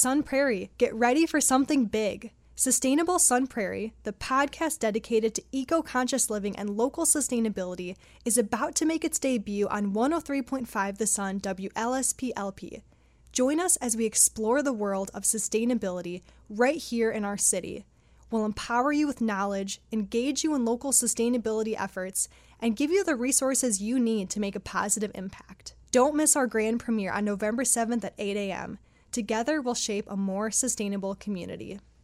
Sun Prairie, get ready for something big. Sustainable Sun Prairie, the podcast dedicated to eco conscious living and local sustainability, is about to make its debut on 103.5 The Sun WLSPLP. Join us as we explore the world of sustainability right here in our city. We'll empower you with knowledge, engage you in local sustainability efforts, and give you the resources you need to make a positive impact. Don't miss our grand premiere on November 7th at 8 a.m. Together, we'll shape a more sustainable community.